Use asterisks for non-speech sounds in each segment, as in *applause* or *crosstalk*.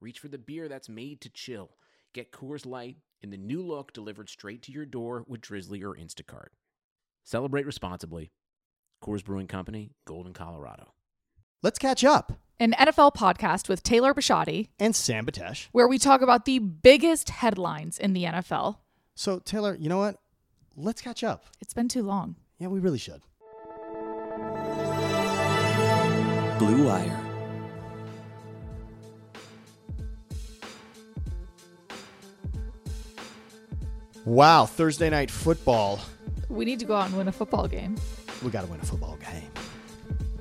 reach for the beer that's made to chill. Get Coors Light in the new look delivered straight to your door with Drizly or Instacart. Celebrate responsibly. Coors Brewing Company, Golden, Colorado. Let's catch up. An NFL podcast with Taylor Bisciotti, And Sam Batesh. where we talk about the biggest headlines in the NFL. So, Taylor, you know what? Let's catch up. It's been too long. Yeah, we really should. Blue Wire. Wow, Thursday night football. We need to go out and win a football game. We got to win a football game.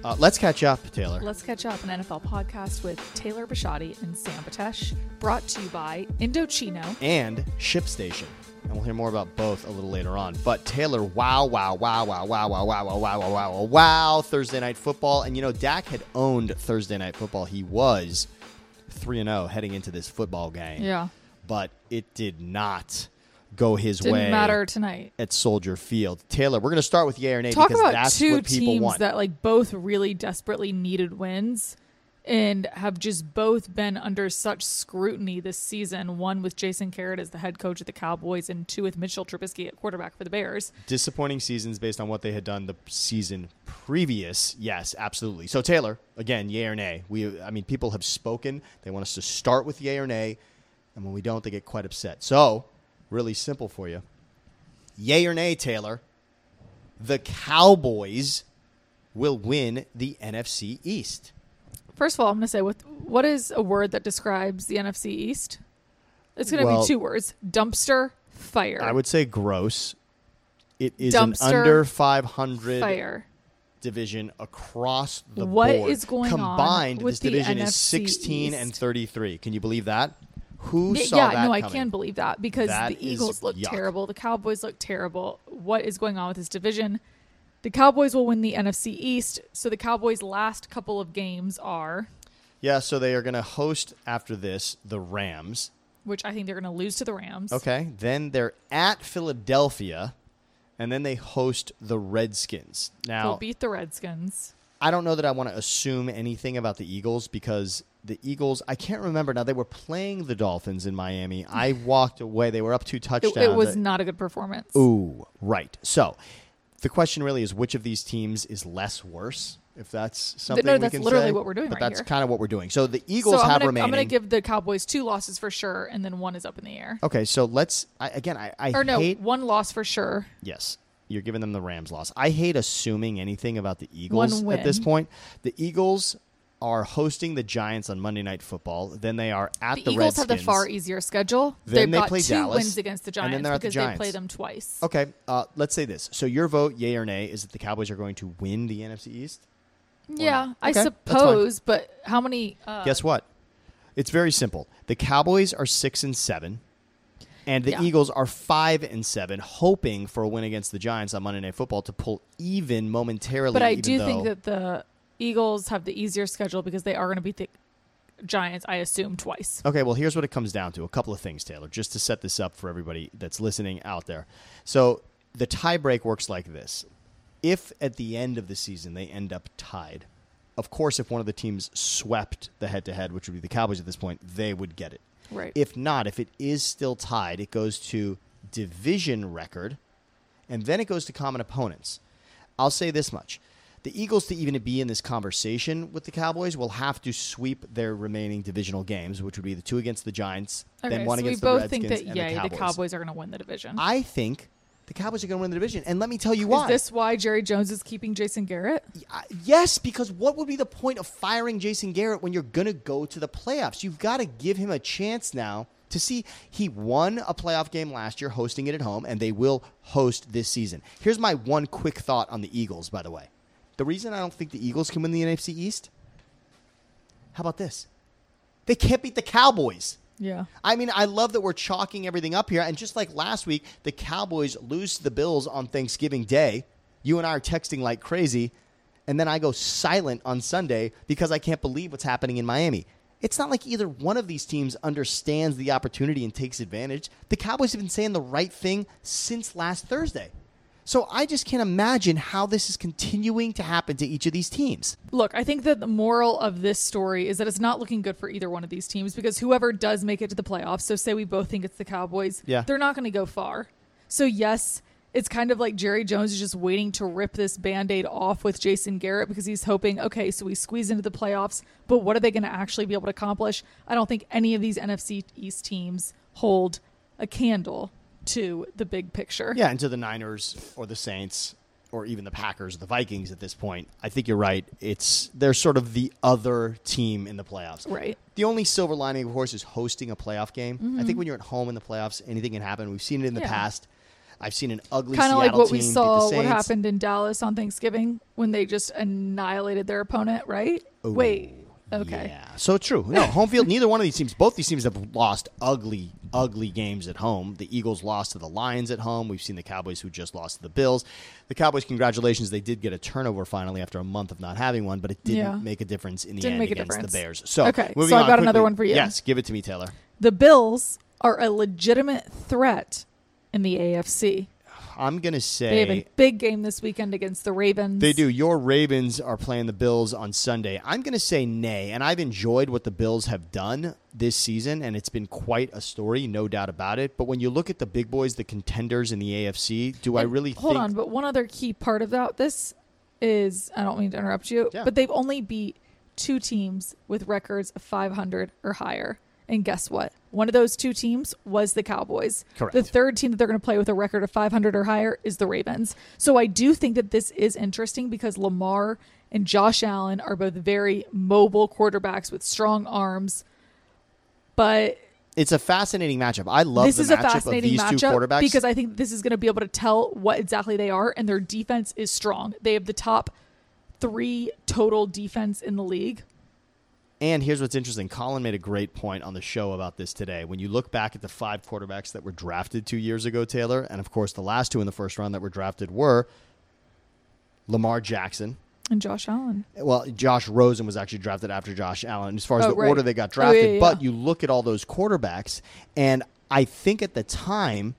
Uh, let's catch up, Taylor. Let's catch up an NFL podcast with Taylor Bisciotti and Sam Batesh, brought to you by Indochino. and ShipStation. And we'll hear more about both a little later on. But Taylor, wow, wow, wow, wow, wow, wow, wow, wow, wow, wow, wow, wow, Thursday night football. And you know, Dak had owned Thursday night football. He was 3 0 heading into this football game. Yeah. But it did not go his Didn't way matter tonight. at Soldier Field. Taylor, we're going to start with yay or nay Talk because about that's two what people teams want. that like both really desperately needed wins and have just both been under such scrutiny this season. One with Jason Garrett as the head coach of the Cowboys, and two with Mitchell Trubisky at quarterback for the Bears. disappointing seasons based on what they had done the season previous. Yes, absolutely. So Taylor, again, yay or nay? We, I mean, people have spoken. They want us to start with yay or nay, and when we don't, they get quite upset. So, really simple for you: yay or nay, Taylor? The Cowboys will win the NFC East. First of all, I'm going to say what what is a word that describes the NFC East? It's going to Well- be two words: dumpster fire. I would say gross. It is Dumpster an under 500 fire. division across the What board. is going on Combined, this the division is NFC 16 and 33. Can you believe that? Who Yeah, saw yeah, that no, I coming? can believe that because That the Eagles look yuck. terrible, the Cowboys look terrible. What is going on with this division? The Cowboys will win the NFC East, so the Cowboys' last couple of games are, Yeah, so they are going to host after this the Rams. which I think they're going to lose to the Rams. Okay. Then they're at Philadelphia, and then they host the Redskins. They'll Now, beat the Redskins. I don't know that I want to assume anything about the Eagles because the Eagles, I can't remember. Now, they were playing the Dolphins in Miami. *sighs* I walked away. They were up two touchdowns. it was not a good performance. Ooh, right. So the question really is which of these teams is less worse? If that's something no, that's literally say. what we're doing But right that's here. kind of what we're doing. So the Eagles so have gonna, remaining. I'm going to give the Cowboys two losses for sure, and then one is up in the air. okay, so let's I, again. I, I Or no, hate. one loss for sure. Yes, you're giving them the Rams loss. I hate assuming anything about the Eagles at this point. The Eagles are hosting the Giants on Monday Night Football. Then they are at The, the, Eagles have the far easier schedule. Then They've they got play two Dallas, wins against the and then Giants they're at the because they play them twice. Okay, uh, let's say this. So your vote, yay or nay, is that the Cowboys are going to win the NFC East? Yeah, I Okay, suppose, but how many? Uh, Guess what? It's very simple. The Cowboys are six and seven, and the Yeah. Eagles are five and seven, hoping for a win against the Giants on Monday Night Football to pull even momentarily. But I do think that the Eagles have the easier schedule because they are going to beat the Giants, I assume, twice. Okay, well, here's what it comes down to: a couple of things, Taylor, just to set this up for everybody that's listening out there. So the tiebreak works like this: if at the end of the season they end up tied, of course, if one of the teams swept the head-to-head, which would be the Cowboys at this point, they would get it. Right. If not, if it is still tied, it goes to division record, and then it goes to common opponents. I'll say this much. The Eagles, to even be in this conversation with the Cowboys, will have to sweep their remaining divisional games, which would be the two against the Giants, okay, then one so we against both the think Redskins that and yay, the Cowboys. the Cowboys are going to win the division. I think the Cowboys are going to win the division, and let me tell you why. Is this why Jerry Jones is keeping Jason Garrett? Yes, because what would be the point of firing Jason Garrett when you're going to go to the playoffs? You've got to give him a chance now to see. He won a playoff game last year, hosting it at home, and they will host this season. Here's my one quick thought on the Eagles, by the way. The reason I don't think the Eagles can win the NFC East, how about this? They can't beat the Cowboys. Yeah. I mean, I love that we're chalking everything up here. And just like last week, the Cowboys lose to the Bills on Thanksgiving Day. You and I are texting like crazy. And then I go silent on Sunday because I can't believe what's happening in Miami. It's not like either one of these teams understands the opportunity and takes advantage. The Cowboys have been saying the right thing since last Thursday. So I just can't imagine how this is continuing to happen to each of these teams. Look, I think that the moral of this story is that it's not looking good for either one of these teams because whoever does make it to the playoffs, so say we both think it's the Cowboys, Yeah. they're not going to go far. So, yes, it's kind of like Jerry Jones is just waiting to rip this band aid off with Jason Garrett because he's hoping, okay, so we squeeze into the playoffs, but what are they going to actually be able to accomplish? I don't think any of these NFC East teams hold a candle to the big picture. Yeah, and to the Niners or the Saints or even the Packers, or the Vikings at this point, I think you're right. It's they're sort of the other team in the playoffs. Right. The only silver lining, of course, is hosting a playoff game. I think when you're at home in the playoffs, anything can happen. We've seen it in the Mm-hmm. Yeah. past. I've seen an ugly kind of like what we saw what happened in Dallas on Thanksgiving when they just annihilated their opponent, right? Wait. Okay. Yeah, so true. No, home field. Neither one of these teams. Both these teams have lost ugly, ugly games at home. The Eagles lost to the Lions at home. We've seen the Cowboys who just lost to the Bills. The Cowboys, congratulations, they did get a turnover finally after a month of not having one, but it didn't Yeah. make a difference in the Didn't end make a against difference. the Bears. So Okay, moving so I've on got another one for you. Yes, give it to me, Taylor. The Bills are a legitimate threat in the AFC. I'm gonna say They have a big game this weekend against the Ravens. They do. Your Ravens are playing the Bills on Sunday. I'm going to say nay, and I've enjoyed what the Bills have done this season, and it's been quite a story, no doubt about it. But when you look at the big boys, the contenders in the AFC, do I really hold think? on? But one other key part about this is I don't mean to interrupt you, Yeah. but they've only beat two teams with records of 500 or higher. And guess what? One of those two teams was the Cowboys. Correct. The third team that they're going to play with a record of 500 or higher is the Ravens. So I do think that this is interesting because Lamar and Josh Allen are both very mobile quarterbacks with strong arms. But It's a fascinating matchup. I love this the is a fascinating of these two matchup quarterbacks because I think this is going to be able to tell what exactly they are, and their defense is strong. They have the top three total defense in the league. And here's what's interesting. Colin made a great point on the show about this today. When you look back at the five quarterbacks that were drafted two years ago, Taylor, and of course the last two in the first round that were drafted were Lamar Jackson. And Josh Allen. Well, Josh Rosen was actually drafted after Josh Allen as far as Oh, the right. order they got Oh, drafted. yeah, yeah, But yeah. you look at all those quarterbacks, and I think at the time,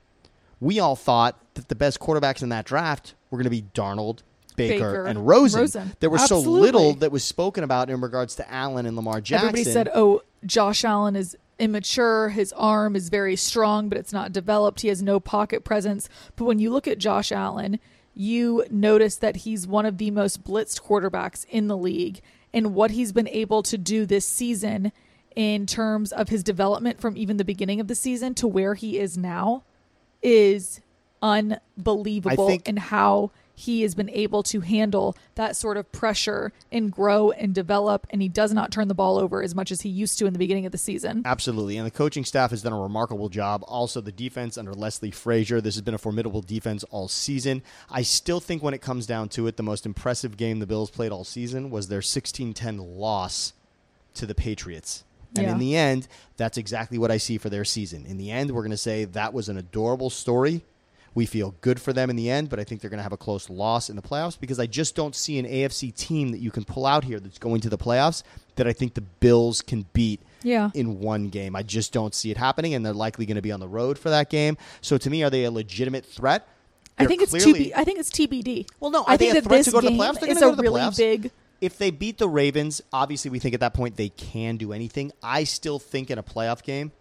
we all thought that the best quarterbacks in that draft were going to be Darnold, Baker, Baker, and Rosen. Rosen. There was so little that was spoken about in regards to Allen and Lamar Jackson. Everybody said, "Oh, Josh Allen is immature. His arm is very strong, but it's not developed. He has no pocket presence." But when you look at Josh Allen, you notice that he's one of the most blitzed quarterbacks in the league, and what he's been able to do this season in terms of his development from even the beginning of the season to where he is now is unbelievable in how he has been able to handle that sort of pressure and grow and develop and he does not turn the ball over as much as he used to in the beginning of the season. Absolutely. And the coaching staff has done a remarkable job. Also, the defense under Leslie Frazier. This has been a formidable defense all season. I still think when it comes down to it, the most impressive game the Bills played all season was their 16 10 loss to the Patriots. And Yeah. in the end, that's exactly what I see for their season. In the end, we're going to say that was an adorable story. We feel good for them in the end, but I think they're going to have a close loss in the playoffs because I just don't see an AFC team that you can pull out here that's going to the playoffs that I think the Bills can beat Yeah. in one game. I just don't see it happening, and they're likely going to be on the road for that game. So to me, are they a legitimate threat? I They're think it's clearly- TB, I think it's TBD. Well, no, I think that this to go to the playoffs? They're is a go to the really playoffs. big If they beat the Ravens, obviously we think at that point they can do anything. I still think in a playoff game,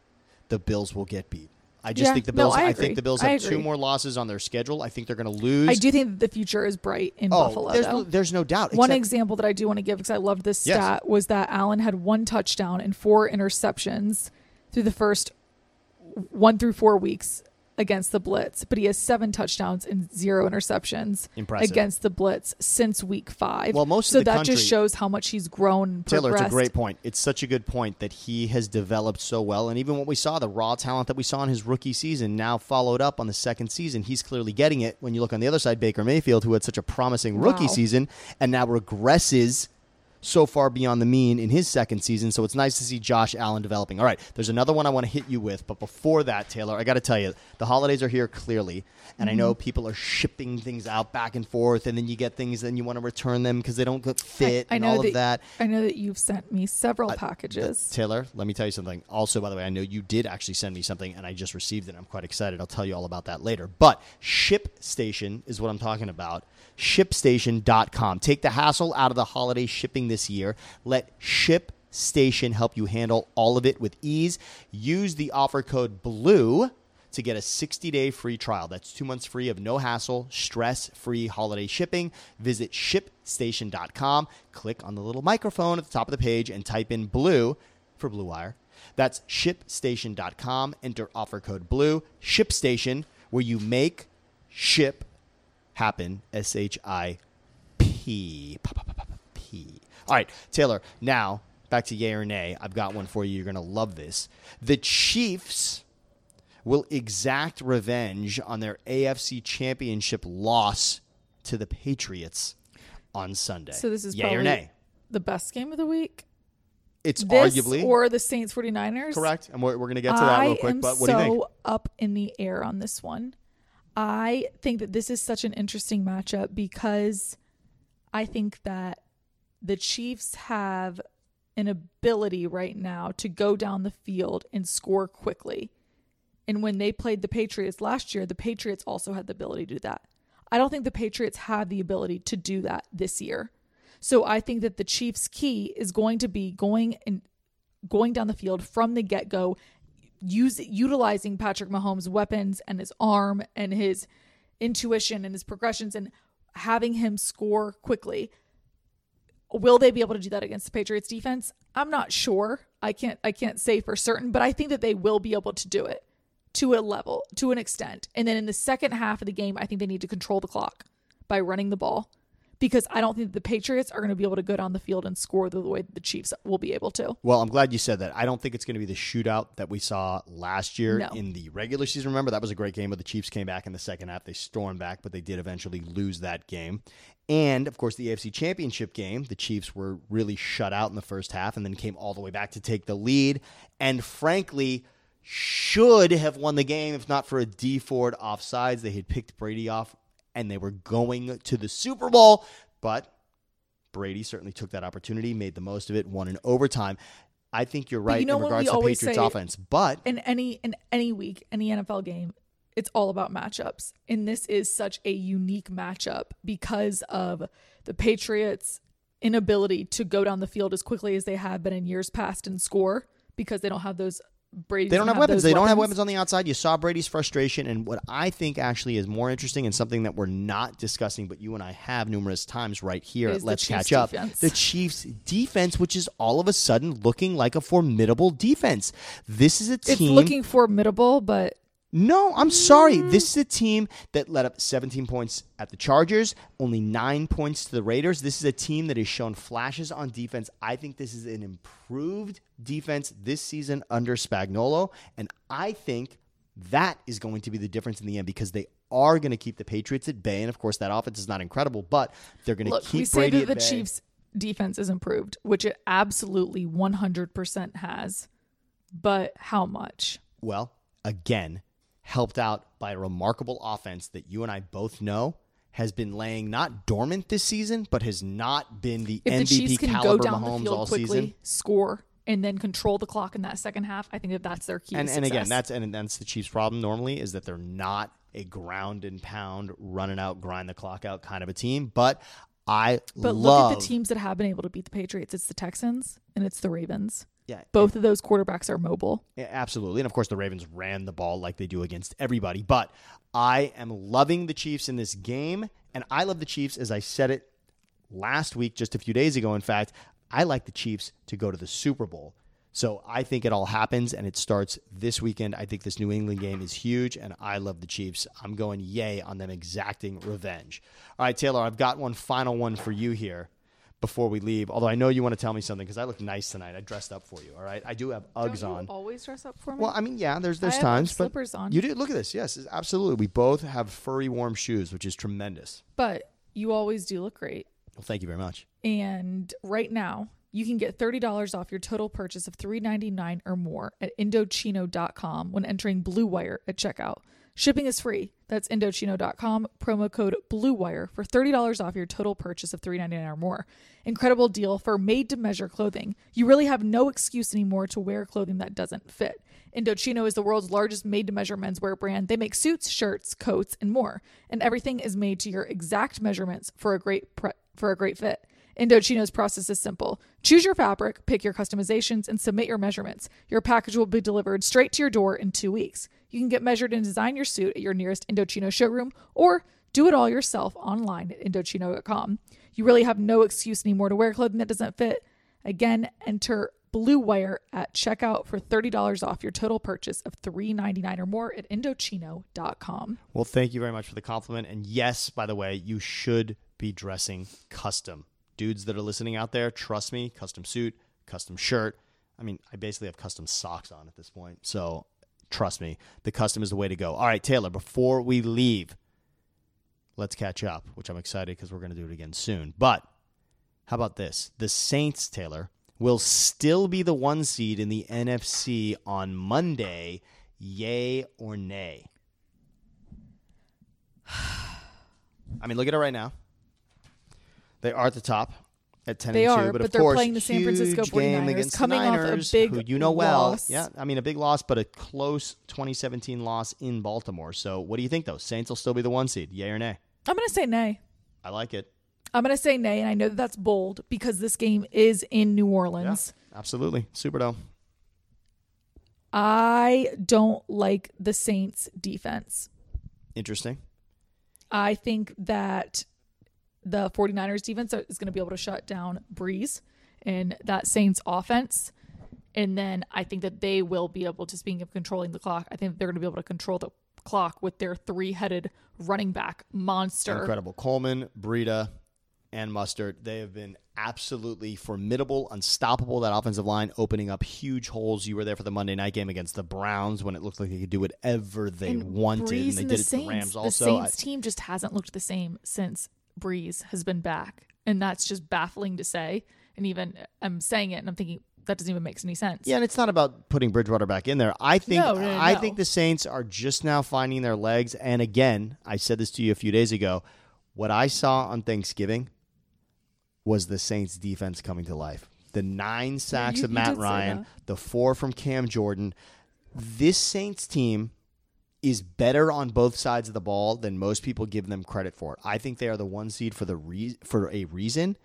the Bills will get beat. I just Yeah, think the no, Bills. I I, agree. think the Bills I have two agree. more losses on their schedule. I think they're going to lose. I do think the future is bright in Oh, Buffalo. there's though. no, there's no doubt. One except- example that I do want to give because I loved this Yes. stat was that Allen had one touchdown and four interceptions through the first one through four weeks against the Blitz, but he has seven touchdowns and zero interceptions Impressive. against the Blitz since week five. Well, most of so that country- just shows how much he's grown. Taylor, it's a great point. It's such a good point that he has developed so well. And even what we saw, the raw talent that we saw in his rookie season, now followed up on the second season, he's clearly getting it. When you look on the other side, Baker Mayfield, who had such a promising rookie Wow. season and now regresses so far beyond the mean in his second season. So it's nice to see Josh Allen developing. All right, there's another one I want to hit you with, but before that, Taylor, I got to tell you, the holidays are here clearly, and I know Mm-hmm. people are shipping things out back and forth, and then you get things, and you want to return them because they don't fit I and know all of that. I know that you've sent me several packages. Taylor, let me tell you something. Also, by the way, I know you did actually send me something, and I just received it. I'm quite excited. I'll tell you all about that later. But ShipStation is what I'm talking about. ShipStation.com. Take the hassle out of the holiday shipping this year. Let ShipStation help you handle all of it with ease. Use the offer code BLUE to get a 60 day free trial. That's two months free of no hassle, stress free holiday shipping. Visit shipstation.com, click on the little microphone at the top of the page, and type in blue for Blue Wire. That's shipstation.com. Enter offer code blue. ShipStation, where you make ship happen. S H I P. P. All right, Taylor, now back to yay or nay. I've got one for you. You're going to love this. The Chiefs will exact revenge on their AFC championship loss to the Patriots on Sunday. So this is yay or nay. the best game of the week. It's This arguably or the Saints 49ers. correct, and we're, we're going to get to that I real quick. But what so do you think? up in the air on this one. I think that this is such an interesting matchup because I think that the Chiefs have an ability right now to go down the field and score quickly. And when they played the Patriots last year, the Patriots also had the ability to do that. I don't think the Patriots have the ability to do that this year. So I think that the Chiefs' key is going to be going and going down the field from the get go, use utilizing Patrick Mahomes' weapons and his arm and his intuition and his progressions and having him score quickly. Will they be able to do that against the Patriots defense? I'm not sure. I can't I can't say for certain, but I think that they will be able to do it to a level, to an extent. And then in the second half of the game, I think they need to control the clock by running the ball because I don't think the Patriots are going to be able to go down the field and score the way the Chiefs will be able to. Well, I'm glad you said that. I don't think it's going to be the shootout that we saw last year No. in the regular season. Remember, that was a great game, but the Chiefs came back in the second half. They stormed back, but they did eventually lose that game. And, of course, the AFC Championship game, the Chiefs were really shut out in the first half and then came all the way back to take the lead. And, frankly, should have won the game if not for a Dee Ford offsides. They had picked Brady off and they were going to the Super Bowl, but Brady certainly took that opportunity, made the most of it, won in overtime. I think you're right you know in regards to always Patriots offense, but in any in any week, any NFL game, it's all about matchups. And this is such a unique matchup because of the Patriots' inability to go down the field as quickly as they have been in years past and score because they don't have those Brady. they don't have weapons. They don't have weapons on the outside. You saw Brady's frustration, and what I think actually is more interesting and something that we're not discussing, but you and I have numerous times right here Is at Let's Catch Up. defense. The Chiefs' defense, which is all of a sudden looking like a formidable defense. This is a It's team. looking formidable, but No, I'm sorry. This is a team that let up 17 points at the Chargers, only nine points to the Raiders. This is a team that has shown flashes on defense. I think this is an improved defense this season under Spagnuolo, and I think that is going to be the difference in the end because they are going to keep the Patriots at bay. And of course, that offense is not incredible, but they're going to keep we say Brady that the bay. Chiefs' defense is improved, which it absolutely 100% has. But how much? well, again, helped out by a remarkable offense that you and I both know has been laying not dormant this season, but has not been the If the MVP Chiefs can go caliber down the field all quickly, season. score, and then control the clock in that second half, I think that that's their key. And and again, that's and that's the Chiefs' problem normally is that they're not a ground and pound, running out, grind the clock out kind of a team. But I But love look at the teams that have been able to beat the Patriots. It's the Texans and it's the Ravens. Yeah, Both of those quarterbacks are mobile. Yeah, absolutely. And of course, the Ravens ran the ball like they do against everybody. But I am loving the Chiefs in this game. And I love the Chiefs, as I said it last week, just a few days ago. In fact, I like the Chiefs to go to the Super Bowl. So I think it all happens and it starts this weekend. I think this New England game is huge and I love the Chiefs. I'm going yay on them exacting revenge. All right, Taylor, I've got one final one for you here before we leave. Although I know you want to tell me something because I look nice tonight. I dressed up for you. All right, I do have Uggs on. always dress up for me? Well, I mean, yeah, there's there's have times, but slippers on. you do look at this. Yes, absolutely. We both have furry, warm shoes, which is tremendous. but you always do look great. Well, thank you very much. And right now, you can get $30 off your total purchase of $3.99 or more at Indochino.com when entering Blue Wire at checkout. Shipping is free. That's Indochino.com, promo code BLUEWIRE for $30 off your total purchase of $3.99 or more. Incredible deal for made to measure clothing. You really have no excuse anymore to wear clothing that doesn't fit. Indochino is the world's largest made to measure menswear brand. They make suits, shirts, coats, and more. And everything is made to your exact measurements for a great pre- for a great fit. Indochino's process is simple. Choose your fabric, pick your customizations, and submit your measurements. Your package will be delivered straight to your door in two weeks. You can get measured and design your suit at your nearest Indochino showroom or do it all yourself online at Indochino.com. You really have no excuse anymore to wear clothing that doesn't fit. Again, enter Blue Wire at checkout for $30 off your total purchase of $3.99 or more at Indochino.com. Well, thank you very much for the compliment. And yes, by the way, you should be dressing custom. Dudes that are listening out there, trust me, custom suit, custom shirt. I mean, I basically have custom socks on at this point. So trust me, the custom is the way to go. All right, Taylor, before we leave, let's catch up, which I'm excited because we're going to do it again soon. But how about this? The Saints, Taylor, will still be the one seed in the NFC on Monday. Yay or nay? *sighs* I mean, look at it right now. They are at the top at 10 They and 2, are, but, but of they're course, playing the San Francisco game 49ers, against coming the off a Niners, big who you know well. loss. Yeah, I mean a big loss, but a close 2017 loss in Baltimore. So, what do you think though? Saints will still be the one seed, yay or nay? I'm going to say nay. I like it. I'm going to say nay, and I know that that's bold because this game is in New Yeah, Orleans. absolutely. Superdome. I don't like the Saints defense. Interesting. I think that the 49ers defense is going to be able to shut down Brees and that Saints offense. And then I think that they will be able to, speaking of controlling the clock, I think they're going to be able to control the clock with their three headed running back monster. Incredible. Coleman, Breida, and Mostert. They have been absolutely formidable, unstoppable. That offensive line opening up huge holes. You were there for the Monday night game against the Browns when it looked like they could do whatever they And wanted, Brees and they and did the it to the Rams also. The I- Saints team just hasn't looked the same since Brees has been back. And that's just baffling to say. And even I'm saying it and I'm thinking that doesn't even make any sense. Yeah, and it's not about putting Bridgewater back in there. I think No, no, no, I think the Saints are just now finding their legs. And again, I said this to you a few days ago. What I saw on Thanksgiving was the Saints defense coming to life. The nine sacks you- of Matt Ryan, the four from Cam Jordan. This Saints team is better on both sides of the ball than most people give them credit for. I think they are the one seed for the re- for a reason.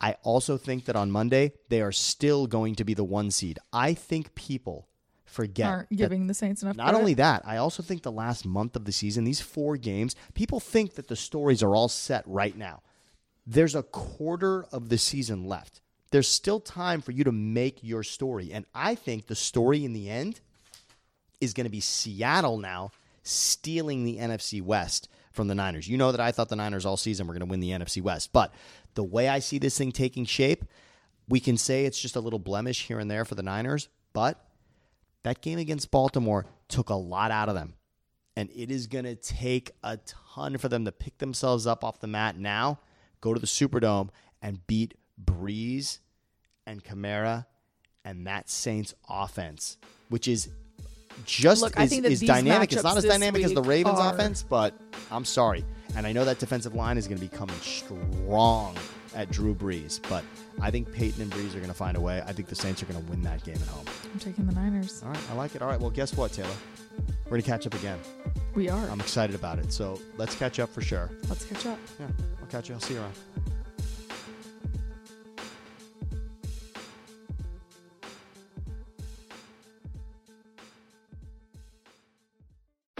I also think that on Monday they are still going to be the one seed. I think people forget Aren't giving the Saints enough not credit. only that, I also think the last month of the season, these four games, people think that the stories are all set right now. There's a quarter of the season left. There's still time for you to make your story. And I think the story in the end is going to be Seattle now stealing the NFC West from the Niners. You know that I thought the Niners all season were going to win the NFC West. But the way I see this thing taking shape, we can say it's just a little blemish here and there for the Niners, but that game against Baltimore took a lot out of them. And it is going to take a ton for them to pick themselves up off the mat now, go to the Superdome, and beat Brees and Kamara and that Saints offense, which is just Look, is, think that is these dynamic. It's not as dynamic as the Ravens are- offense, but I'm sorry. And I know that defensive line is going to be coming strong at Drew Brees, but I think Payton and Brees are going to find a way. I think the Saints are going to win that game at home. I'm taking the Niners. All right, I like it. All right, well, guess what, Taylor? We're going to catch up again. We are. I'm excited about it. So let's catch up for sure. Let's catch up. Yeah, I'll catch you. I'll see you around.